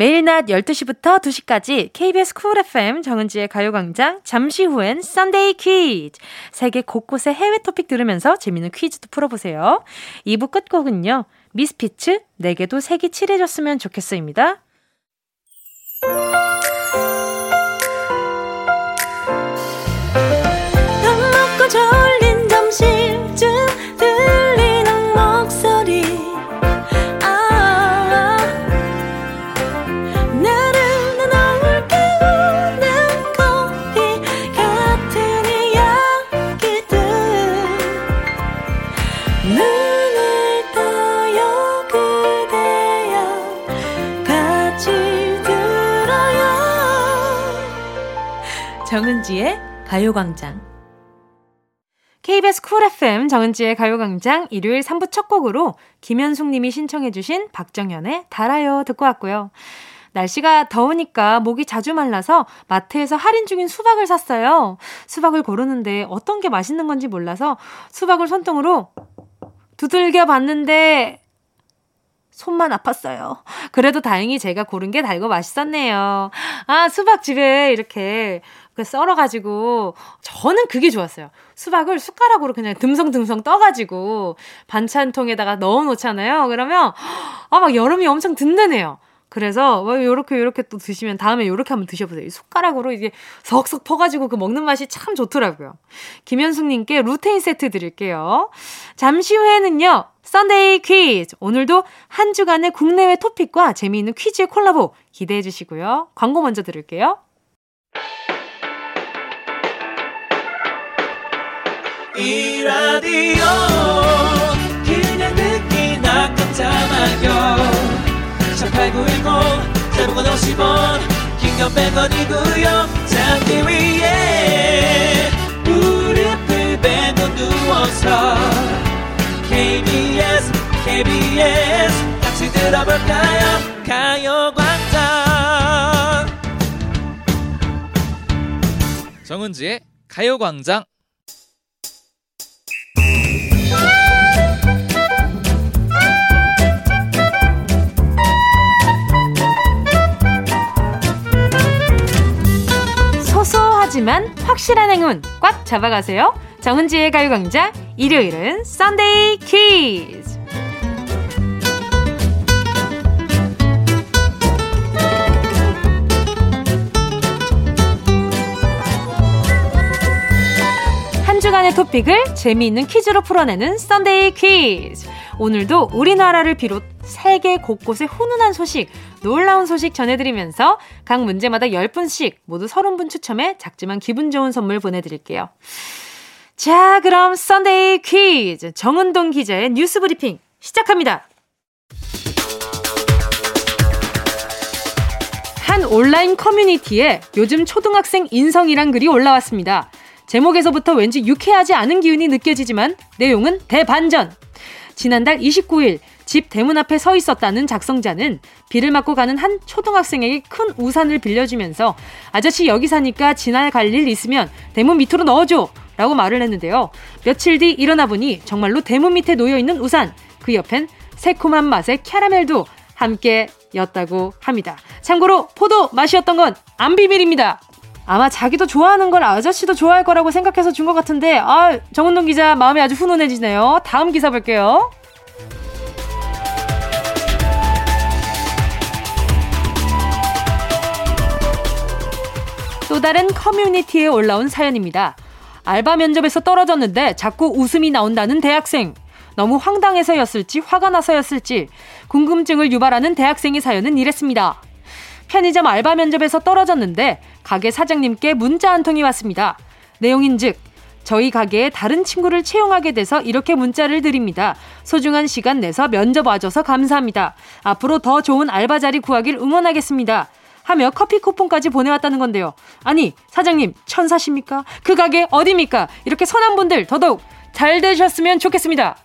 A: 매일 낮 12시부터 2시까지 KBS Cool FM 정은지의 가요광장 잠시 후엔 Sunday 퀴즈 세계 곳곳의 해외 토픽 들으면서 재밌는 퀴즈도 풀어보세요. 2부 끝곡은요. 미스피츠 내게도 색이 칠해졌으면 좋겠어입니다. 정은지의 가요광장. KBS 쿨 FM 정은지의 가요광장 일요일 3부 첫 곡으로 김현숙 님이 신청해주신 박정현의 달아요 듣고 왔고요. 날씨가 더우니까 목이 자주 말라서 마트에서 할인 중인 수박을 샀어요. 수박을 고르는데 어떤 게 맛있는 건지 몰라서 수박을 손등으로 두들겨 봤는데 손만 아팠어요. 그래도 다행히 제가 고른 게 달고 맛있었네요. 아, 수박 집에 이렇게 썰어가지고, 저는 그게 좋았어요. 수박을 숟가락으로 그냥 듬성듬성 떠가지고, 반찬통에다가 넣어 놓잖아요. 그러면, 아, 막 여름이 엄청 든든해요. 그래서 뭐 요렇게 요렇게 또 드시면 다음에 요렇게 한번 드셔보세요. 숟가락으로 이게 석석 퍼가지고 그 먹는 맛이 참 좋더라고요. 김현숙님께 루테인 세트 드릴게요. 잠시 후에는요. Sunday 퀴즈. 오늘도 한 주간의 국내외 토픽과 재미있는 퀴즈의 콜라보 기대해 주시고요. 광고 먼저 들을게요.
D: 이 라디오 그냥 듣기나 깜짝마요 18910 대목원 50원 긴건 100원이고요 잠기 위에 무릎을 베고 누워서 KBS. 같이 들어볼까요? 가요광장.
E: 정은지의 가요광장.
A: 소소하지만 확실한 행운 꽉 잡아가세요. 정은지의 가요광장. 일요일은 썬데이 퀴즈. 한 주간의 토픽을 재미있는 퀴즈로 풀어내는 Sunday 퀴즈. 오늘도 우리나라를 비롯 세계 곳곳의 훈훈한 소식, 놀라운 소식 전해드리면서 각 문제마다 10분씩 모두 30분 추첨해 작지만 기분 좋은 선물 보내드릴게요. 자, 그럼 Sunday 퀴즈 정은동 기자의 뉴스 브리핑 시작합니다. 한 온라인 커뮤니티에 요즘 초등학생 인성이란 글이 올라왔습니다. 제목에서부터 왠지 유쾌하지 않은 기운이 느껴지지만 내용은 대반전. 지난달 29일 집 대문 앞에 서 있었다는 작성자는 비를 맞고 가는 한 초등학생에게 큰 우산을 빌려주면서 아저씨 여기 사니까 지날 갈 일 있으면 대문 밑으로 넣어줘 라고 말을 했는데요. 며칠 뒤 일어나 보니 정말로 대문 밑에 놓여있는 우산 그 옆엔 새콤한 맛의 캐러멜도 함께 였다고 합니다. 참고로 포도 맛이었던 건 안 비밀입니다. 아마 자기도 좋아하는 걸 아저씨도 좋아할 거라고 생각해서 준 것 같은데 아 정은동 기자 마음이 아주 훈훈해지네요. 다음 기사 볼게요. 또 다른 커뮤니티에 올라온 사연입니다. 알바 면접에서 떨어졌는데 자꾸 웃음이 나온다는 대학생. 너무 황당해서였을지 화가 나서였을지 궁금증을 유발하는 대학생의 사연은 이랬습니다. 편의점 알바 면접에서 떨어졌는데 가게 사장님께 문자 한 통이 왔습니다. 내용인즉 저희 가게에 다른 친구를 채용하게 돼서 이렇게 문자를 드립니다. 소중한 시간 내서 면접 와줘서 감사합니다. 앞으로 더 좋은 알바 자리 구하길 응원하겠습니다. 하며 커피 쿠폰까지 보내왔다는 건데요. 아니, 사장님, 천사십니까? 그 가게 어디입니까? 이렇게 선한 분들 더더욱 잘 되셨으면 좋겠습니다.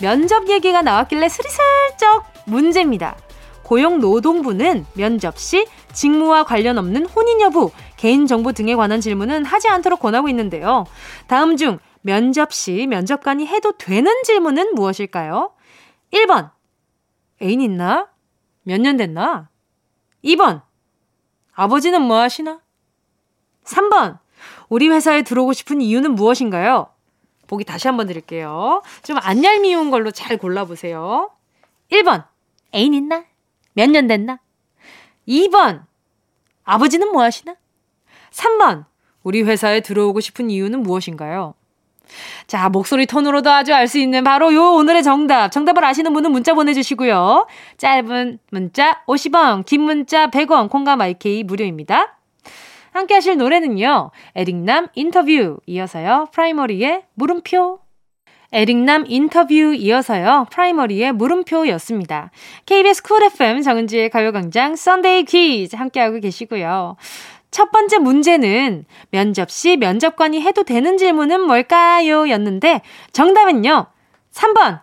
A: 면접 얘기가 나왔길래 스리슬쩍 문제입니다. 고용노동부는 면접 시 직무와 관련 없는 혼인 여부, 개인정보 등에 관한 질문은 하지 않도록 권하고 있는데요. 다음 중 면접 시 면접관이 해도 되는 질문은 무엇일까요? 1번. 애인 있나? 몇 년 됐나? 2번. 아버지는 뭐 하시나? 3번. 우리 회사에 들어오고 싶은 이유는 무엇인가요? 보기 다시 한번 드릴게요. 좀 안 얄미운 걸로 잘 골라보세요. 1번. 애인 있나? 몇 년 됐나? 2번. 아버지는 뭐 하시나? 3번. 우리 회사에 들어오고 싶은 이유는 무엇인가요? 자, 목소리 톤으로도 아주 알 수 있는 바로 요 오늘의 정답. 정답을 아시는 분은 문자 보내주시고요. 짧은 문자 50원, 긴 문자 100원, 콩과 마이케이 무료입니다. 함께 하실 노래는요. 에릭남 인터뷰 이어서요. 프라이머리의 물음표. 에릭남 인터뷰 이어서요. 프라이머리의 물음표였습니다. KBS Cool FM 정은지의 가요광장 Sunday 퀴즈 함께하고 계시고요. 첫 번째 문제는 면접 시 면접관이 해도 되는 질문은 뭘까요? 였는데 정답은요. 3번.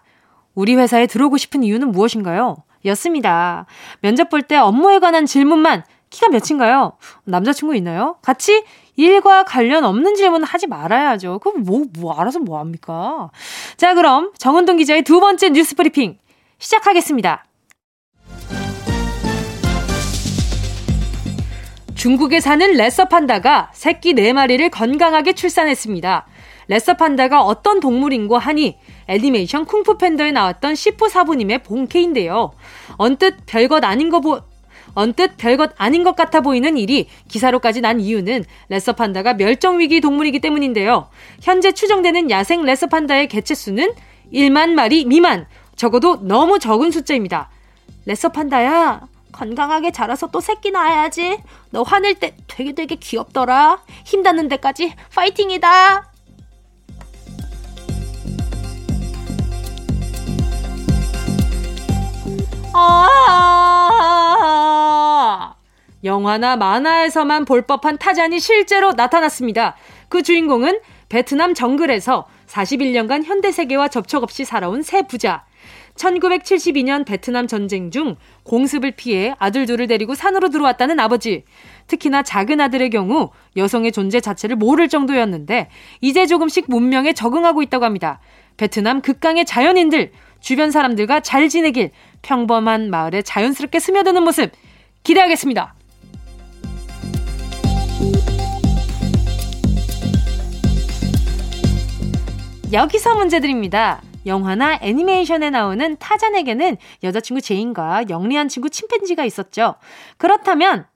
A: 우리 회사에 들어오고 싶은 이유는 무엇인가요? 였습니다. 면접 볼 때 업무에 관한 질문만 키가 몇인가요? 남자친구 있나요? 같이 일과 관련 없는 질문 하지 말아야죠. 그럼 뭐, 뭐, 알아서 뭐 합니까? 자, 그럼 정은동 기자의 두 번째 뉴스 브리핑 시작하겠습니다. 중국에 사는 레서 판다가 새끼 4마리를 건강하게 출산했습니다. 레서 판다가 어떤 동물인고 하니 애니메이션 쿵푸 팬더에 나왔던 시프 사부님의 본캐인데요. 언뜻 별것 아닌 거 보, 언뜻 별것 아닌 것 같아 보이는 일이 기사로까지 난 이유는 레서 판다가 멸종위기 동물이기 때문인데요. 현재 추정되는 야생 레서 판다의 개체 수는 1만 마리 미만, 적어도 너무 적은 숫자입니다. 레서 판다야, 건강하게 자라서 또 새끼 낳아야지. 너 화낼 때 되게 되게 귀엽더라. 힘 닿는 데까지 파이팅이다. 아, 영화나 만화에서만 볼 법한 타잔이 실제로 나타났습니다. 그 주인공은 베트남 정글에서 41년간 현대 세계와 접촉 없이 살아온 새 부자. 1972년 베트남 전쟁 중 공습을 피해 아들 둘을 데리고 산으로 들어왔다는 아버지. 특히나 작은 아들의 경우 여성의 존재 자체를 모를 정도였는데 이제 조금씩 문명에 적응하고 있다고 합니다. 베트남 극강의 자연인들, 주변 사람들과 잘 지내길 평범한 마을에 자연스럽게 스며드는 모습 기대하겠습니다. 여기서 문제 드립니다. 영화나 애니메이션에 나오는 타잔에게는 여자친구 제인과 영리한 친구 침팬지가 있었죠. 그렇다면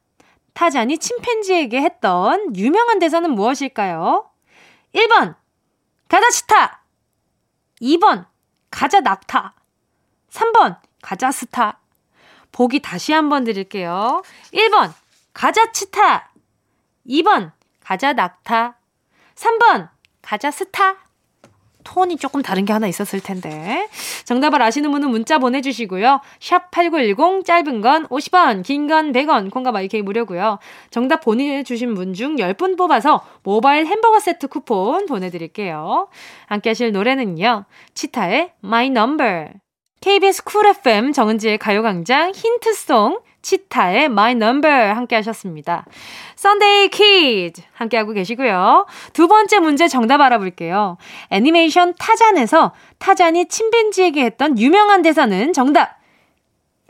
A: 타잔이 침팬지에게 했던 유명한 대사는 무엇일까요? 1번 가자 치타 2번 가자 낙타 3번 가자 스타 보기 다시 한번 드릴게요. 1번 가자 치타 2번 가자 낙타 3번 가자 스타 톤이 조금 다른 게 하나 있었을 텐데. 정답을 아시는 분은 문자 보내주시고요. 샵 8910, 짧은 건 50원, 긴 건 100원, 콩과 마이케이 무료고요. 정답 보내주신 분 중 10분 뽑아서 모바일 햄버거 세트 쿠폰 보내드릴게요. 함께 하실 노래는요. 치타의 My Number. KBS Cool FM 정은지의 가요광장 힌트송 치타의 My Number 함께 하셨습니다. Sunday 퀴즈 함께 하고 계시고요. 두 번째 문제 정답 알아볼게요. 애니메이션 타잔에서 타잔이 침팬지에게 했던 유명한 대사는 정답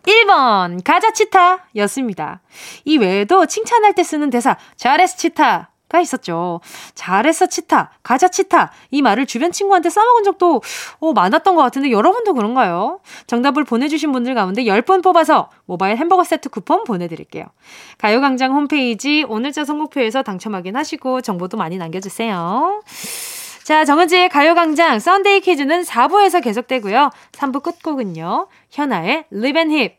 A: 1번 가자 치타 였습니다. 이 외에도 칭찬할 때 쓰는 대사 잘했어 치타 가 있었죠. 잘했어, 치타. 가자, 치타. 이 말을 주변 친구한테 써먹은 적도 어, 많았던 것 같은데 여러분도 그런가요? 정답을 보내주신 분들 가운데 10분 뽑아서 모바일 햄버거 세트 쿠폰 보내드릴게요. 가요광장 홈페이지 오늘자 선곡표에서 당첨 확인하시고 정보도 많이 남겨주세요. 자, 정은지의 가요광장 Sunday 퀴즈는 4부에서 계속되고요. 3부 끝곡은요. 현아의 Hip.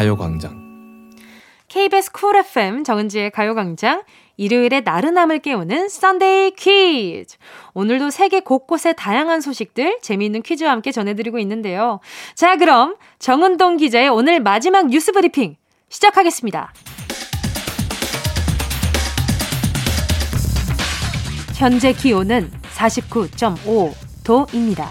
F: 가요광장
A: KBS Cool FM 정은지의 가요광장 일요일에 나른함을 깨우는 Sunday 퀴즈. 오늘도 세계 곳곳의 다양한 소식들 재미있는 퀴즈와 함께 전해드리고 있는데요. 자, 그럼 정은동 기자의 오늘 마지막 뉴스 브리핑 시작하겠습니다. 현재 기온은 49.5도입니다.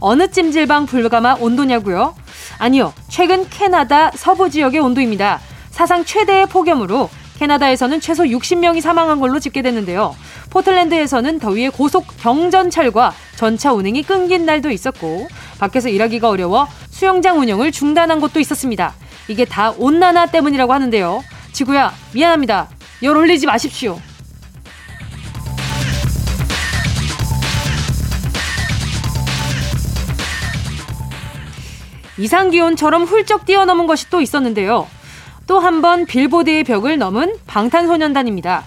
A: 어느 찜질방 불가마 온도냐고요? 아니요. 최근 캐나다 서부 지역의 온도입니다. 사상 최대의 폭염으로 캐나다에서는 최소 60명이 사망한 걸로 집계됐는데요. 포틀랜드에서는 더위에 고속 경전철과 전차 운행이 끊긴 날도 있었고 밖에서 일하기가 어려워 수영장 운영을 중단한 곳도 있었습니다. 이게 다 온난화 때문이라고 하는데요. 지구야 미안합니다. 열 올리지 마십시오. 이상 기온처럼 훌쩍 뛰어넘은 것이 또 있었는데요. 또 한 번 빌보드의 벽을 넘은 방탄소년단입니다.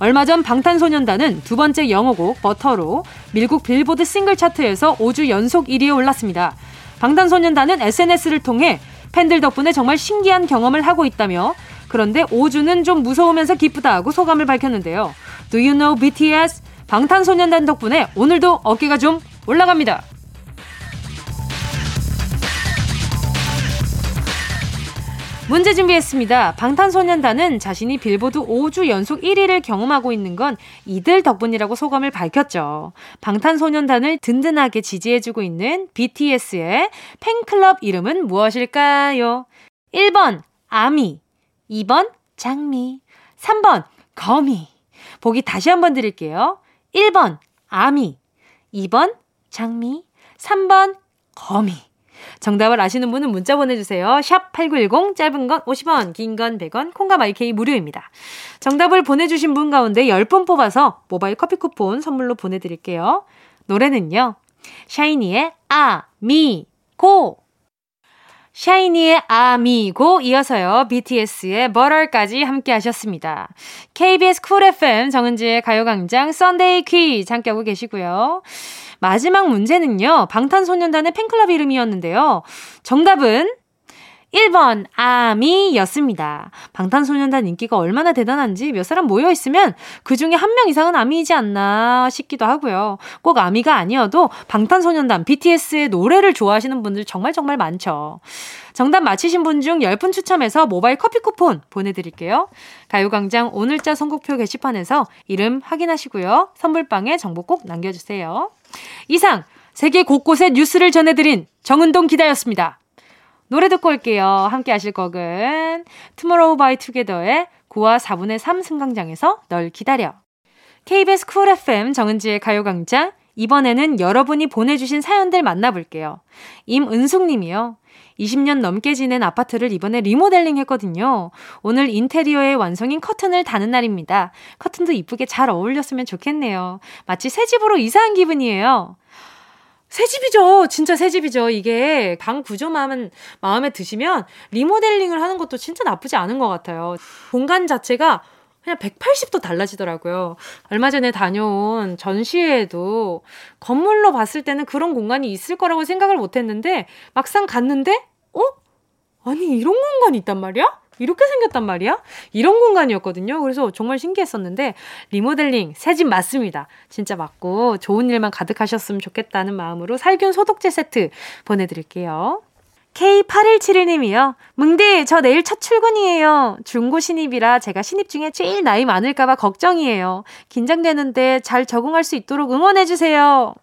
A: 얼마 전 방탄소년단은 두 번째 영어곡 버터로 미국 빌보드 싱글 차트에서 5주 연속 1위에 올랐습니다. 방탄소년단은 SNS를 통해 팬들 덕분에 정말 신기한 경험을 하고 있다며 그런데 5주는 좀 무서우면서 기쁘다고 소감을 밝혔는데요. Do you know BTS? 방탄소년단 덕분에 오늘도 어깨가 좀 올라갑니다. 문제 준비했습니다. 방탄소년단은 자신이 빌보드 5주 연속 1위를 경험하고 있는 건 이들 덕분이라고 소감을 밝혔죠. 방탄소년단을 든든하게 지지해주고 있는 BTS의 팬클럽 이름은 무엇일까요? 1번, 아미. 2번, 장미. 3번, 거미. 보기 다시 한번 드릴게요. 1번, 아미. 2번, 장미. 3번, 거미. 정답을 아시는 분은 문자 보내주세요. 샵 8910, 짧은 건 50원, 긴 건 100원, 콩과 마이케이 무료입니다. 정답을 보내주신 분 가운데 10분 뽑아서 모바일 커피 쿠폰 선물로 보내드릴게요. 노래는요. 샤이니의 아, 미, 고! 샤이니의 아미고 이어서요. BTS의 Butter까지 함께 하셨습니다. KBS Cool FM 정은지의 가요광장 Sunday 퀴즈 함께 하고 계시고요. 마지막 문제는요. 방탄소년단의 팬클럽 이름이었는데요. 정답은 1번 아미였습니다. 방탄소년단 인기가 얼마나 대단한지 몇 사람 모여 있으면 그 중에 한 명 이상은 아미이지 않나 싶기도 하고요. 꼭 아미가 아니어도 방탄소년단 BTS의 노래를 좋아하시는 분들 정말 정말 많죠. 정답 맞히신 분 중 10분 추첨해서 모바일 커피 쿠폰 보내드릴게요. 가요광장 오늘자 선곡표 게시판에서 이름 확인하시고요. 선물방에 정보 꼭 남겨주세요. 이상 세계 곳곳의 뉴스를 전해드린 정은동 기자였습니다. 노래 듣고 올게요. 함께 하실 곡은 투모로우 바이 투게더의 9와 4분의 3 승강장에서 널 기다려. KBS Cool FM 정은지의 가요광장 이번에는 여러분이 보내주신 사연들 만나볼게요. 임은숙 님이요. 20년 넘게 지낸 아파트를 이번에 리모델링 했거든요. 오늘 인테리어의 완성인 커튼을 다는 날입니다. 커튼도 이쁘게 잘 어울렸으면 좋겠네요. 마치 새 집으로 이사한 기분이에요. 새 집이죠. 진짜 새 집이죠. 이게 방 구조만 마음에 드시면 리모델링을 하는 것도 진짜 나쁘지 않은 것 같아요. 공간 자체가 그냥 180도 달라지더라고요. 얼마 전에 다녀온 전시회에도 건물로 봤을 때는 그런 공간이 있을 거라고 생각을 못 했는데 막상 갔는데, 어? 아니, 이런 공간이 있단 말이야? 이렇게 생겼단 말이야? 이런 공간이었거든요. 그래서 정말 신기했었는데, 리모델링, 새 집 맞습니다. 진짜 맞고, 좋은 일만 가득하셨으면 좋겠다는 마음으로 살균 소독제 세트 보내드릴게요. K8171님이요. 뭉디, 저 내일 첫 출근이에요. 중고 신입이라 제가 신입 중에 제일 나이 많을까봐 걱정이에요. 긴장되는데 잘 적응할 수 있도록 응원해주세요.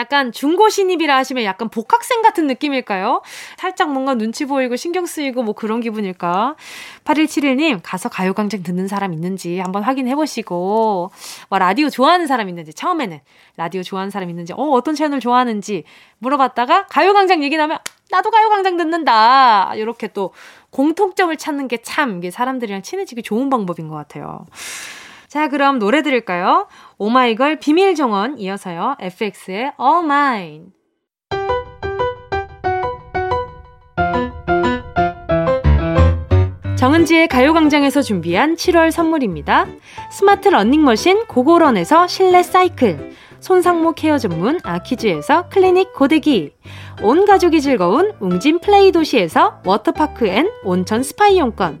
A: 약간 중고 신입이라 하시면 약간 복학생 같은 느낌일까요? 살짝 뭔가 눈치 보이고 신경 쓰이고 뭐 그런 기분일까? 8171님, 가서 가요광장 듣는 사람 있는지 한번 확인해 보시고, 뭐 라디오 좋아하는 사람 있는지, 처음에는 라디오 좋아하는 사람 있는지, 어, 어떤 채널 좋아하는지 물어봤다가 가요광장 얘기 나면 나도 가요광장 듣는다. 이렇게 또 공통점을 찾는 게 참 이게 사람들이랑 친해지기 좋은 방법인 것 같아요. 자, 그럼 노래 들을까요? 오마이걸 비밀 정원 이어서요. FX의 All Mine. 정은지의 가요광장에서 준비한 7월 선물입니다. 스마트 러닝머신 고고런에서 실내 사이클. 손상모 케어 전문 아키즈에서 클리닉 고데기, 온 가족이 즐거운 웅진 플레이 도시에서 워터파크 and 온천 스파 이용권,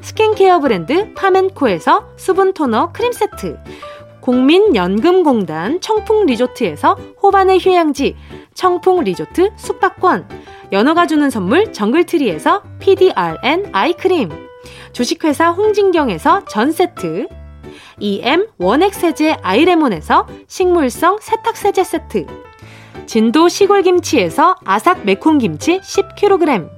A: 스킨케어 브랜드 파멘코에서 수분 토너 크림 세트, 국민연금공단 청풍 리조트에서 호반의 휴양지 청풍 리조트 숙박권, 연어가 주는 선물 정글트리에서 PDRN 아이크림, 주식회사 홍진경에서 전 세트, EM 원액 세제 아이레몬에서 식물성 세탁 세제 세트. 진도 시골김치에서 아삭 매콤김치 10kg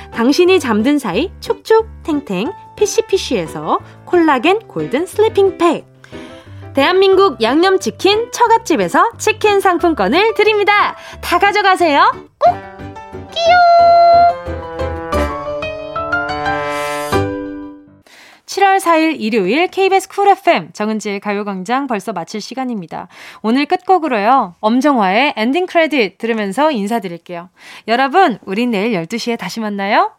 A: 당신이 잠든 사이 촉촉 탱탱 피시피시에서 콜라겐 골든 슬리핑 팩 대한민국 양념치킨 처갓집에서 치킨 상품권을 드립니다. 다 가져가세요. 꼬끼오. 7월 4일 일요일 KBS 쿨 FM 정은지의 가요광장 벌써 마칠 시간입니다. 오늘 끝곡으로요. 엄정화의 엔딩 크레딧 들으면서 인사드릴게요. 여러분, 우린 내일 12시에 다시 만나요.